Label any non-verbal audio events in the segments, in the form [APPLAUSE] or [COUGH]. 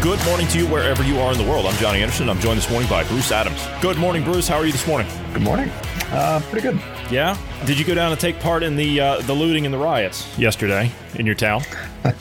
Good morning to you wherever you are in the world. I'm Johnny Anderson. I'm joined this morning by Bruce Adams. Good morning, Bruce. How are you this morning? Good morning. Uh, pretty good. Yeah. Did you go down and take part in the uh, the looting and the riots yesterday in your town? [LAUGHS]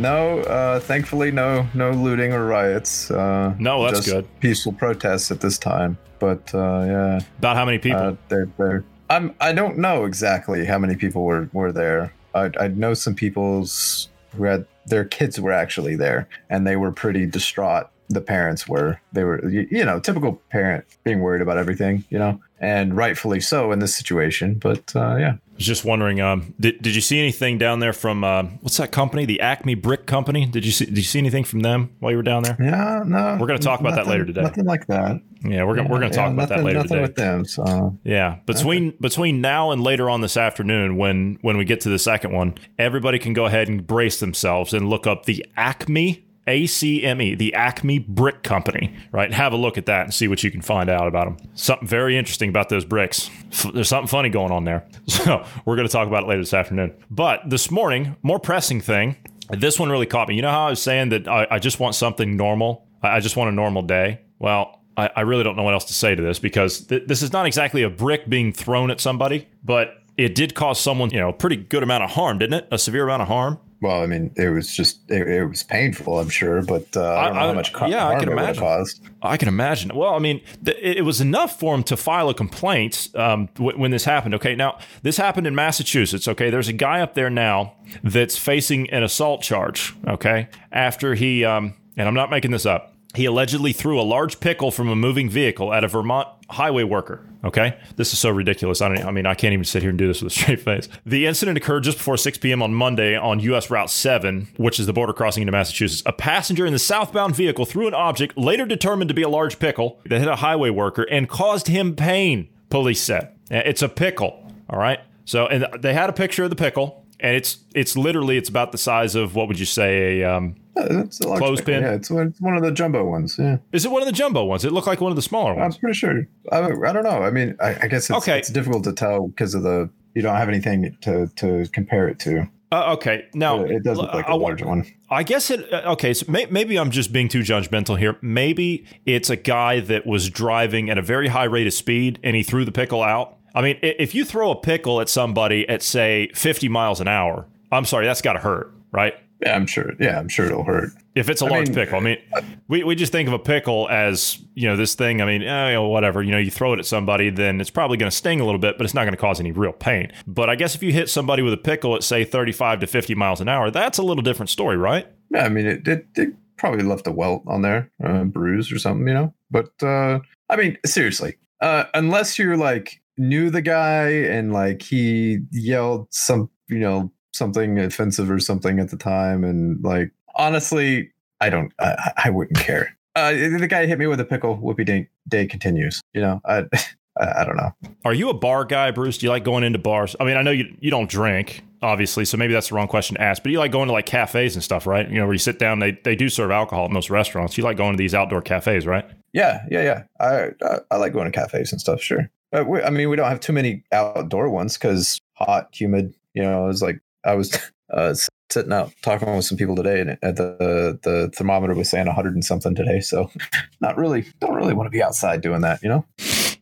No, uh, thankfully, no, no looting or riots. Uh, No, that's just good. Peaceful protests at this time, but uh, yeah, About how many people? uh, they're, they're, I'm I don't know exactly how many people were were there. I I know some people's who had their kids were actually there, and they were pretty distraught. The parents were. They were, you, know, typical parent being worried about everything, you know, and rightfully so in this situation. But uh, yeah, I was just wondering. Um, did, did you see anything down there from uh, what's that company? The Acme Brick Company. Did you see? Did you see anything from them while you were down there? yeah, no, We're gonna talk about that later today. Nothing like that. Yeah, we're gonna we're gonna Yeah, talk about that nothing- later nothing today. with them. So Yeah, between between now and later on this afternoon, when when we get to the second one, everybody can go ahead and brace themselves and look up the Acme ACME, the Acme Brick Company, right? Have a look at that and see what you can find out about them. Something very interesting about those bricks. F- There's something funny going on there. [LAUGHS] So we're going to talk about it later this afternoon. But this morning, more pressing thing. This one really caught me. You know how I was saying that I, I just want something normal. I, I just want a normal day. Well, I, really don't know what else to say to this because th- this is not exactly a brick being thrown at somebody, but it did cause someone, you know, a pretty good amount of harm, didn't it? A severe amount of harm. Well, I mean, it was just it, it was painful, I'm sure, but uh, I don't know I- how much co- yeah, I can it imagine. caused. I can imagine. Well, I mean, th- it it was enough for him to file a complaint um, w- when this happened. Okay, now this happened in Massachusetts. Okay, there's a guy up there now that's facing an assault charge. Okay, after he, um, and I'm not making this up, he allegedly threw a large pickle from a moving vehicle at a Vermont highway worker. Okay, this is so ridiculous. I don't. I mean, I can't even sit here and do this with a [LAUGHS] straight face. The incident occurred just before 6 p.m. on Monday on U.S. Route 7, which is the border crossing into Massachusetts. A passenger in the southbound vehicle threw an object later determined to be a large pickle that hit a highway worker and caused him pain. Police said it's a pickle. All right. So, and they had a picture of the pickle, and it's it's literally it's about the size of what would you say a um, it's a Clothespin? Yeah, it's one, it's one of the jumbo ones. Yeah, is it one of the jumbo ones? It looked like one of the smaller ones. I'm pretty sure. I, I don't know. I mean, I, I guess it's, Okay. it's difficult to tell because of the you don't have anything to to compare it to. Uh, okay, now it does look like a large one. I guess it. uh, Okay, so may, maybe I'm just being too judgmental here. Maybe it's a guy that was driving at a very high rate of speed and he threw the pickle out. I mean, if you throw a pickle at somebody at say 50 miles an hour, I'm sorry, that's got to hurt, right? Yeah, I'm sure. Yeah, I'm sure it'll hurt. If it's a I large mean, pickle, I mean, we, we just think of a pickle as you know this thing. I mean, eh, you know, whatever. You know, you throw it at somebody, then it's probably going to sting a little bit, but it's not going to cause any real pain. But I guess if you hit somebody with a pickle at say 35 to 50 miles an hour, that's a little different story, right? Yeah, I mean, it it, it probably left a welt on there, uh, bruise or something, you know. But uh, I mean, seriously, uh, unless you're like knew the guy and like he yelled some, you know, something offensive or something at the time, and like honestly, I don't, I, I wouldn't care. Uh, the guy hit me with a pickle. Whoopie day, day continues. You know, [LAUGHS] I, I, don't know. Are you a bar guy, Bruce? Do you like going into bars? I mean, I know you you don't drink, obviously, so maybe that's the wrong question to ask. But you like going to like cafes and stuff, right? You know, where you sit down. They they do serve alcohol at most restaurants. You like going to these outdoor cafes, right? Yeah, yeah, yeah. I I, I like going to cafes and stuff. Sure. But I mean, we don't have too many outdoor ones because hot, humid. You know, it was like I was [LAUGHS] uh, sitting out talking with some people today, and at the the thermometer was saying 100 and something today. So, [LAUGHS] not really, don't really want to be outside doing that. You know.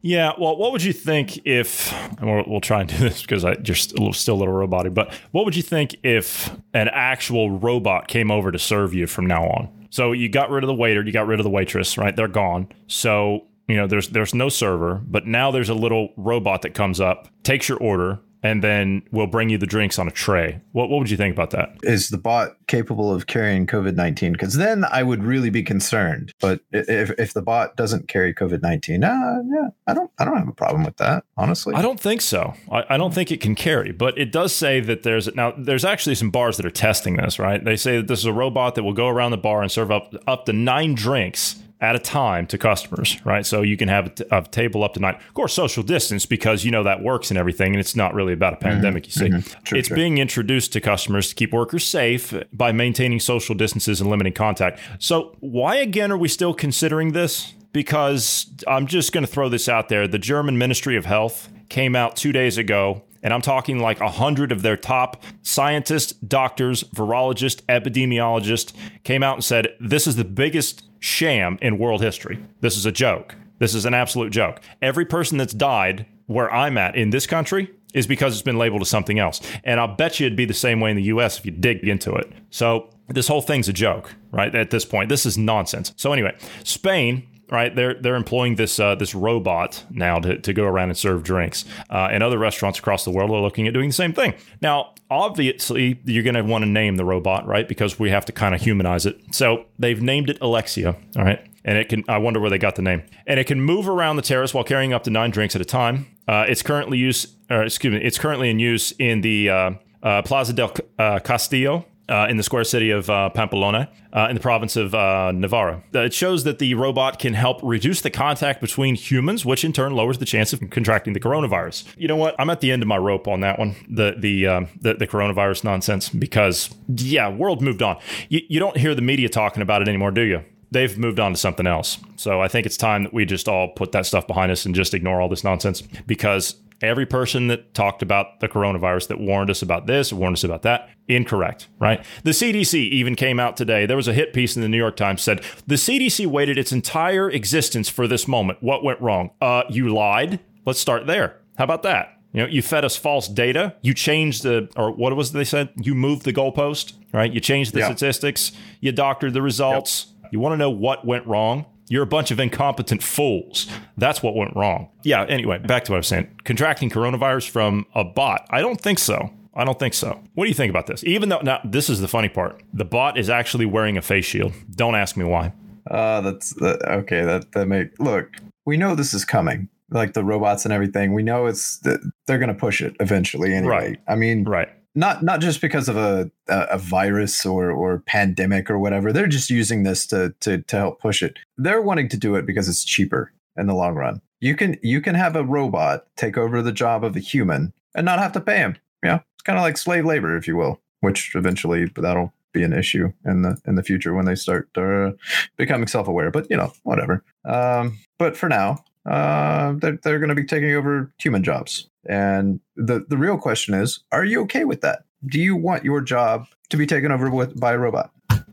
Yeah. Well, what would you think if? We'll, we'll try and do [LAUGHS] this because I just a little, still a little robotic. But what would you think if an actual robot came over to serve you from now on? So you got rid of the waiter, you got rid of the waitress, right? They're gone. So you know there's there's no server, but now there's a little robot that comes up, takes your order, and then we'll bring you the drinks on a tray. What, what would you think about that? Is the bot capable of carrying COVID 19? Because then I would really be concerned. But if, if the bot doesn't carry COVID 19, uh, yeah, I don't, I don't have a problem with that, honestly. I don't think so. I, I don't think it can carry, but it does say that there's now there's actually some bars that are testing this, right? They say that this is a robot that will go around the bar and serve up up to nine drinks at a time to customers, right? So you can have a, t- a table up to nine. Of course, social distance because you know that works and everything, and it's not really about a pandemic. You see, Mhm. True, it's true. being introduced to customers to keep workers safe by maintaining social distances and limiting contact. So why again are we still considering this? Because I'm just going to throw this out there. The German Ministry of Health came out two days ago and I'm talking like a hundred of their top scientists, doctors, virologists, epidemiologists came out and said this is the biggest sham in world history. This is a joke. This is an absolute joke. Every person that's died where I'm at in this country is because it's been labeled as something else. And I'll bet you it'd be the same way in the US if you dig into it. So this whole thing's a joke, right? At this point, this is nonsense. So anyway, Spain right? They're they're employing this uh, this robot now to, to go around and serve drinks, uh, and other restaurants across the world are looking at doing the same thing. Now, obviously, you're going to want to name the robot, right? Because we have to kind of humanize it. So they've named it Alexia, all right. And it can. I wonder where they got the name. And it can move around the terrace while carrying up to nine drinks at a time. Uh, it's currently use, or excuse me, it's currently in use in the uh, uh, Plaza del uh, Castillo uh, in the square city of uh, Pamplona uh, in the province of uh, Navarra. Uh, It shows that the robot can help reduce the contact between humans, which in turn lowers the chance of contracting the coronavirus. You know what? I'm at the end of my rope on that one, the the um, the, the coronavirus nonsense, because yeah, world moved on. You, you don't hear the media talking about it anymore, do you? They've moved on to something else. So I think it's time that we just all put that stuff behind us and just ignore all this nonsense because every person that talked about the coronavirus that warned us about this, warned us about that, incorrect, right? The CDC even came out today. There was a hit piece in the New York Times said the CDC waited its entire existence for this moment. What went wrong? Uh, you lied. Let's start there. How about that? You know, you fed us false data. You changed the, or what was it they said? You moved the goalpost, right? You changed the Yeah. statistics. You doctored the results. You want to know what went wrong? You're a bunch of incompetent fools. That's what went wrong. Yeah, anyway, back to what I was saying. Contracting coronavirus from a bot. I don't think so. I don't think so. What do you think about this? Even though, now, this is the funny part. The bot is actually wearing a face shield. Don't ask me why. Uh, that's that, okay. That that make look. We know this is coming. Like the robots and everything. We know it's they're going to push it eventually. Anyway, Right. I mean, Right. Not not just because of a a, virus or or pandemic or whatever. They're just using this to to to help push it. They're wanting to do it because it's cheaper in the long run. You can you can have a robot take over the job of a human and not have to pay him. Yeah, it's kind of like slave labor, if you will. Which eventually that'll be an issue in the in the future when they start uh, becoming self aware. But you know, whatever. Um, but for now, uh, they're they're going to be taking over human jobs. And the the real question is, are you okay with that? Do you want your job to be taken over with by a robot?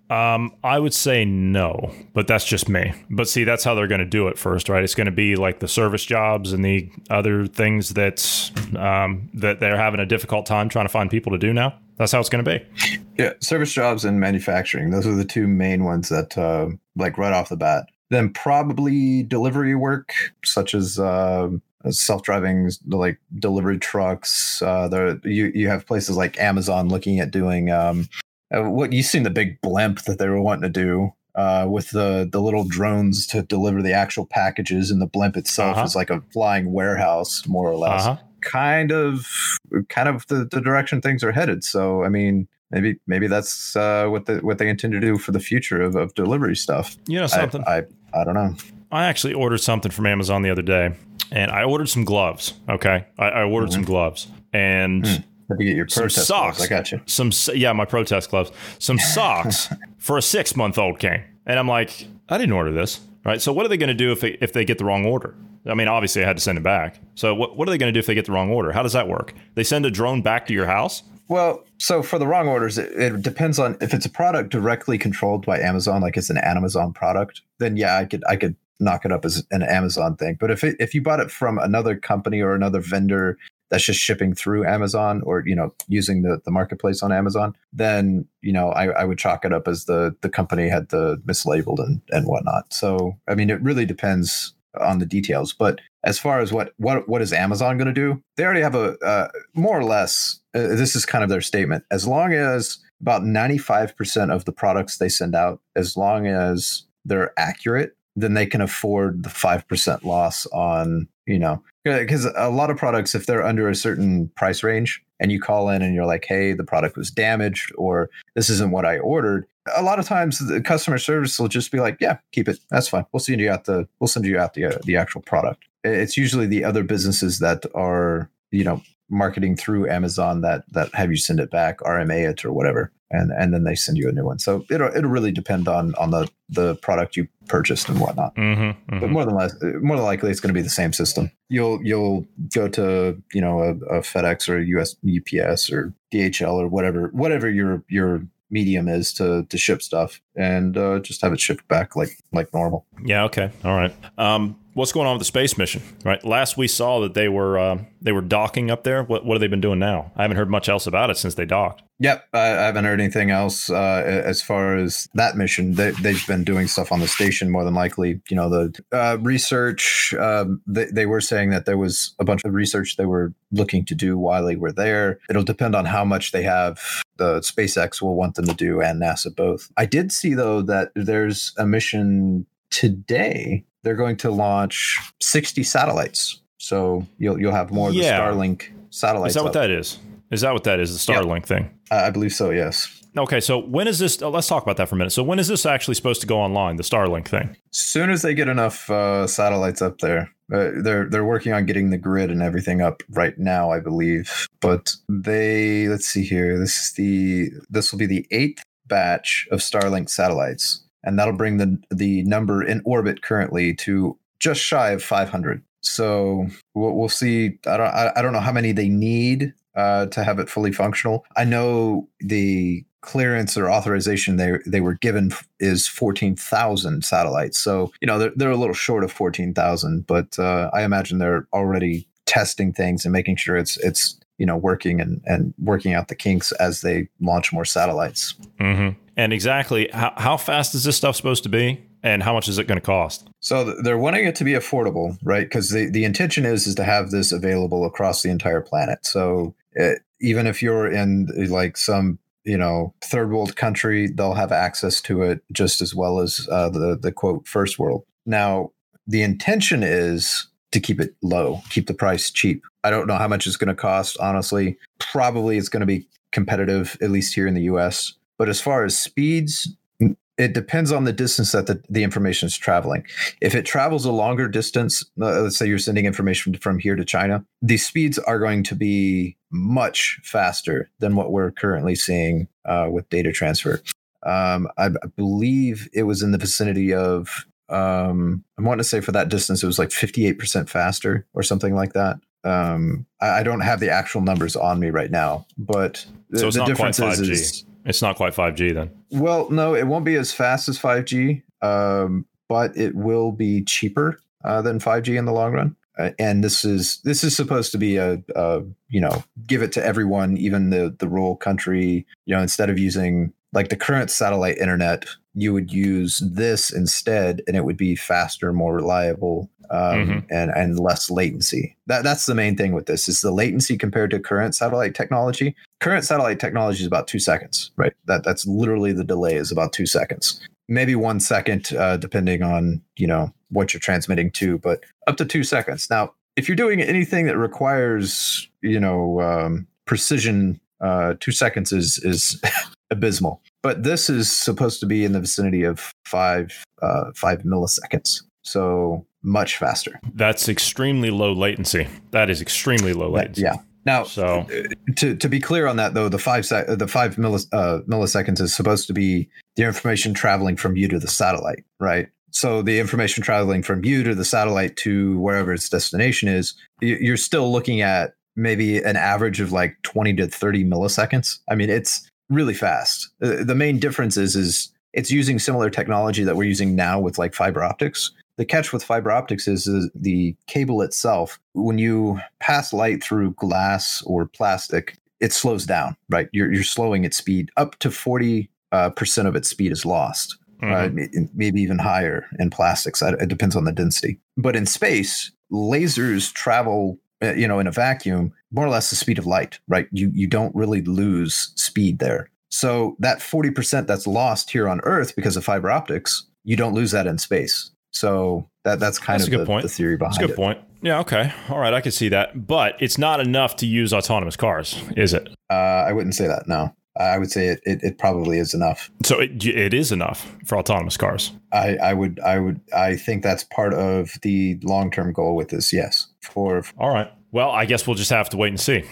Um, I would say no, but that's just me. But see, that's how they're going to do it first, right? It's going to be like the service jobs and the other things that um, that they're having a difficult time trying to find people to do now. That's how it's going to be. Yeah, service jobs and manufacturing. Those are the two main ones that, uh, like, right off the bat. Then probably delivery work, such as uh, self-driving, like delivery trucks. Uh, there, you you have places like Amazon looking at doing um, uh, what you've seen the big blimp that they were wanting to do. Uh, with the the little drones to deliver the actual packages, and the blimp itself Uh-huh. is like a flying warehouse, more or less Uh-huh. kind of kind of the, the direction things are headed so i mean maybe maybe that's uh, what the what they intend to do for the future of, of delivery stuff You know something? I i don't know I actually ordered something from Amazon the other day, and I ordered some gloves. Okay, I, I ordered some gloves and Mm. Get your some protest socks. gloves. i got you Some yeah, my protest gloves. Some [LAUGHS] socks for a six month old came, and I'm like, I didn't order this. Right. So what are they going to do if they if they get the wrong order? I mean, obviously I had to send it back. So what what are they going to do if they get the wrong order? How does that work? They send a drone back to your house. Well so for the wrong orders it, it depends on if it's a product directly controlled by amazon like it's an amazon product then yeah i could i could knock it up as an amazon thing but if it, if you bought it from another company or another vendor that's just shipping through Amazon or you know using the, the marketplace on Amazon, then you know I, I would chalk it up as the the company had the mislabeled and and whatnot. So I mean, it really depends on the details. But as far as what what what is Amazon going to do, they already have a uh, more or less. Uh, this is kind of their statement. As long as about ninety five percent of the products they send out, as long as they're accurate, then they can afford the five percent loss on you know because a lot of products if they're under a certain price range and you call in and you're like hey the product was damaged or this isn't what i ordered a lot of times the customer service will just be like yeah keep it. That's fine. We'll send you out the we'll send you out the uh, the actual product. It's usually the other businesses that are you know marketing through amazon that that have you send it back rma it or whatever and and then they send you a new one. So it'll it'll really depend on on the the product you purchased and whatnot. Mm-hmm, mm-hmm. but more than less more than likely it's going to be the same system. You'll you'll go to you know a, a fedex or a us ups or dhl or whatever whatever your your medium is to to ship stuff and uh, just have it shipped back like like normal Yeah. Okay. All right. Um, what's going on with the space mission? Right. Last we saw that they were uh, they were docking up there. What what have they been doing now? I haven't heard much else about it since they docked. Yep, I, I haven't heard anything else uh, as far as that mission. They, they've been doing stuff on the station more than likely. You know, the uh, research. Um, they, they were saying that there was a bunch of research they were looking to do while they were there. It'll depend on how much they have. The SpaceX will want them to do, and NASA both. I did see though that there's a mission today. They're going to launch 60 satellites. So you'll you'll have more of Yeah. the Starlink satellites. Is that what that is? Is that what that is? The. Starlink thing. I I believe so. Yes. Okay. So when is this? oh, let's talk about that for a minute. So when is this actually supposed to go online? The Starlink thing. soon as they get enough uh, satellites up there uh, they're they're working on getting the grid and everything up right now i believe but they let's see here this is the this will be the eighth batch of starlink satellites and that'll bring the the number in orbit currently to just shy of 500 so we'll, we'll see. I don't I, I don't know how many they need uh, to have it fully functional. I know the clearance or authorization they they were given is 14,000 satellites. So, you know, they're, they're a little short of 14,000, but uh, I imagine they're already testing things and making sure it's it's you know working and and working out the kinks as they launch more satellites. Mm-hmm. And exactly how, how fast is this stuff supposed to be, and how much is it going to cost? So they're wanting it to be affordable, right? Because the, the intention is is to have this available across the entire planet. So it, even if you're in like some you know third world country, they'll have access to it just as well as uh, the the quote first world. Now the intention is to keep it low, keep the price cheap. I don't know how much it's going to cost, honestly. Probably it's going to be competitive, at least here in the US. But as far as speeds, it depends on the distance that the, the information is traveling. If it travels a longer distance, uh, let's say you're sending information from here to China, the speeds are going to be much faster than what we're currently seeing uh, with data transfer. Um, I, I believe it was in the vicinity of, um, I want to say for that distance, it was like 58% faster or something like that. Um, I, I don't have the actual numbers on me right now, but the, So it's the not quite difference is, 5G. is It's not quite 5G then. well, no, it won't be as fast as 5G, um, but it will be cheaper uh, than 5G in the long run. Uh, and this is this is supposed to be a, a you know give it to everyone, even the the rural country. You know, instead of using like the current satellite internet, you would use this instead, and it would be faster, more reliable, um, Mhm. and and less latency. That that's the main thing with this is the latency compared to current satellite technology. Current satellite technology is about two seconds, right? That that's literally the delay is about two seconds, maybe one second, uh, depending on you know what you're transmitting to, but up to two seconds. Now, if you're doing anything that requires you know um, precision, uh, two seconds is is [LAUGHS] abysmal. But this is supposed to be in the vicinity of five uh, five milliseconds, so much faster. That's extremely low latency. That is extremely low latency. Yeah. Now, So to to be clear on that though, the five sec- the five millis- uh, milliseconds is supposed to be the information traveling from you to the satellite, right? So the information traveling from you to the satellite to wherever its destination is, you're still looking at maybe an average of like 20 to 30 milliseconds. I mean, it's really fast. Uh, The main difference is is it's using similar technology that we're using now with like fiber optics. The catch with fiber optics is, is the cable itself. When you pass light through glass or plastic, it slows down, right? You're, you're slowing its speed up to 40 uh, percent of its speed is lost. mm-hmm. maybe even higher in plastics. It depends on the density. But in space, lasers travel, uh, you know, in a vacuum, more or less the speed of light, right? You you don't really lose speed there. So that 40% that's lost here on Earth because of fiber optics, you don't lose that in space. So that that's kind that's of a good the, point. the theory behind it. that's a good it. point. Yeah, okay. All right, I can see that. But it's not enough to use autonomous cars, is it? Uh, I wouldn't say that, no. I would say it, it, it, probably is enough. So it, it is enough for autonomous cars. I, I would I would I think that's part of the long term goal with this. Yes. For all right. Well, I guess we'll just have to wait and see.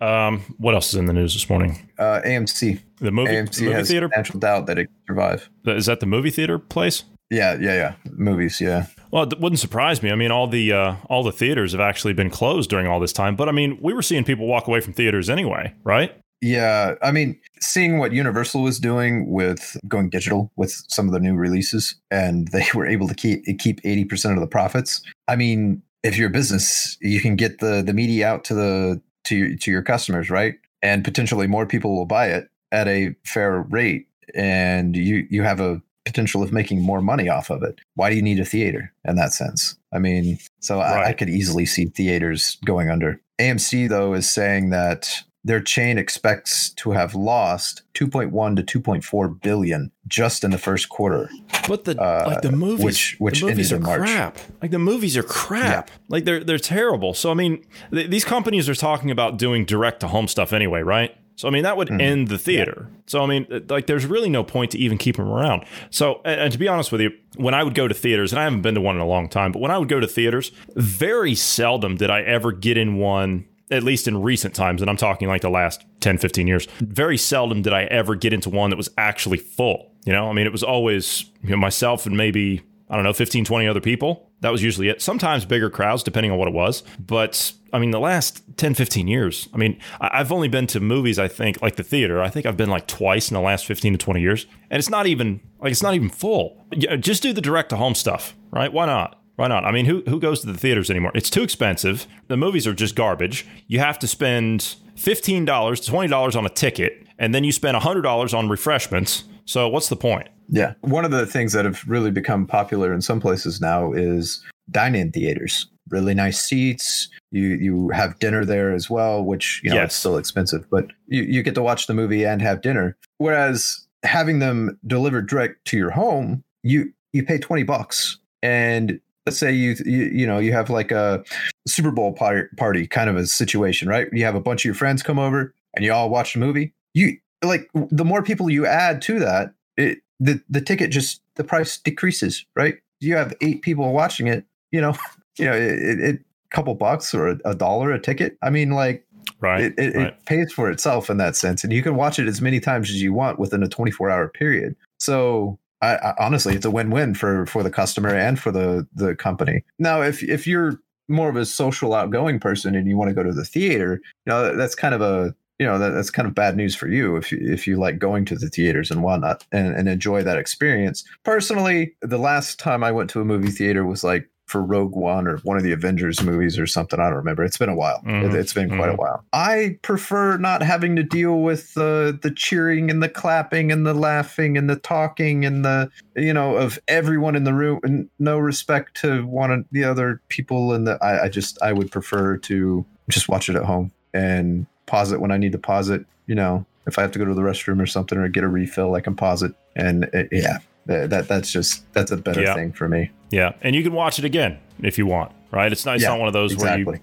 Um, what else is in the news this morning? Uh, AMC. The movie. AMC the movie has theater. Potential doubt that it can survive. Is that the movie theater place? Yeah, yeah, yeah. Movies, yeah. Well, it wouldn't surprise me. I mean, all the uh, all the theaters have actually been closed during all this time. But I mean, we were seeing people walk away from theaters anyway, right? Yeah, I mean, seeing what Universal was doing with going digital with some of the new releases, and they [LAUGHS] were able to keep keep eighty percent of the profits. I mean, if you're a business, you can get the the media out to the to your, to your customers, right? And potentially more people will buy it at a fair rate, and you you have a potential of making more money off of it. Why do you need a theater in that sense? I mean, so right. I, I could easily see theaters going under. AMC though is saying that their chain expects to have lost 2.1 to 2.4 billion just in the first quarter. But the uh, like the movies, which, which the movies are crap. Like the movies are crap. Yeah. Like they're they're terrible. So I mean, th- these companies are talking about doing direct to home stuff anyway, right? So I mean, that would mm-hmm. end the theater. Yeah. So I mean, like, there's really no point to even keep them around. So, and, and to be honest with you, when I would go to theaters, and I haven't been to one in a long time, but when I would go to theaters, very seldom did I ever get in one at least in recent times, and I'm talking like the last 10, 15 years, very seldom did I ever get into one that was actually full. You know, I mean, it was always you know, myself and maybe, I don't know, 15, 20 other people. That was usually it. Sometimes bigger crowds, depending on what it was. But I mean, the last 10, 15 years, I mean, I've only been to movies, I think, like the theater. I think I've been like twice in the last 15 to 20 years. And it's not even, like, it's not even full. Uh, just do the direct to home stuff, right? Why not? Why not? I mean, who who goes to the theaters anymore? It's too expensive. The movies are just garbage. You have to spend fifteen dollars, to twenty dollars on a ticket, and then you spend hundred dollars on refreshments. So what's the point? Yeah, one of the things that have really become popular in some places now is dine-in theaters. Really nice seats. You you have dinner there as well, which you know yes. it's still expensive, but you, you get to watch the movie and have dinner. Whereas having them delivered direct to your home, you you pay twenty bucks and let's say you, you you know you have like a Super Bowl party, kind of a situation, right? You have a bunch of your friends come over and you all watch the movie. You like the more people you add to that, it the the ticket just the price decreases, right? You have eight people watching it, you know, [LAUGHS] you know, it, it couple bucks or a, a, dollar a ticket. I mean, like right, it, it, right. it pays for itself in that sense, and you can watch it as many times as you want within a 24 hour period. So I, I, honestly, it's a win-win for for the customer and for the the company. Now, if if you're more of a social, outgoing person and you want to go to the theater, you know that's kind of a you know that, that's kind of bad news for you if you, if you like going to the theaters and whatnot and, and enjoy that experience. Personally, the last time I went to a movie theater was like for Rogue One or one of the Avengers movies or something. I don't remember. It's been a while. Mm-hmm. It, has been quite mm-hmm. a while. I prefer not having to deal with the the cheering and the clapping and the laughing and the talking and the you know of everyone in the room and no respect to one of the other people And the. I, I just I would prefer to just watch it at home and pause it when I need to pause it. You know, if I have to go to the restroom or something or get a refill, I can pause it. And it, yeah, that that's just that's a better yeah. thing for me. Yeah, and you can watch it again if you want. Right? It's not, it's yeah, not one of those exactly. where you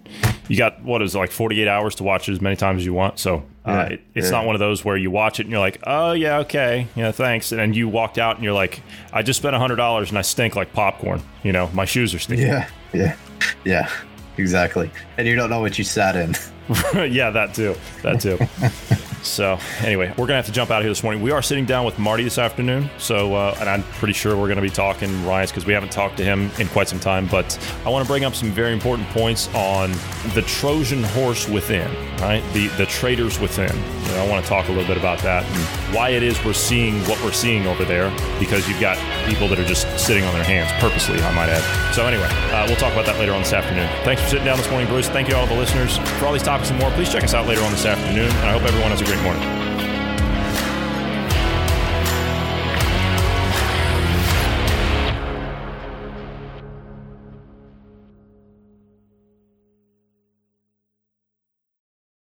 you got what is it, like 48 hours to watch it as many times as you want. So uh, yeah, it, it's not one of those where you watch it and you're like, oh yeah, okay, yeah, thanks, and then you walked out and you're like, I just spent hundred dollars and I stink like popcorn. You know, my shoes are stinking. Yeah, yeah, yeah, exactly. And you don't know what you sat in. [LAUGHS] yeah, that too. That too. [LAUGHS] So anyway, we're gonna have to jump out of here this morning. We are sitting down with Marty this afternoon. So uh, and I'm pretty sure we're gonna be talking Ryan's because we haven't talked to him in quite some time. But I want to bring up some very important points on the Trojan horse within, right? The the traders within. You know, I want to talk a little bit about that and why it is we're seeing what we're seeing over there because you've got people that are just sitting on their hands purposely, I might add. So anyway, uh, we'll talk about that later on this afternoon. Thanks for sitting down this morning, Bruce. Thank you to all the listeners for all these topics and more. Please check us out later on this afternoon. And I hope everyone has a great morning.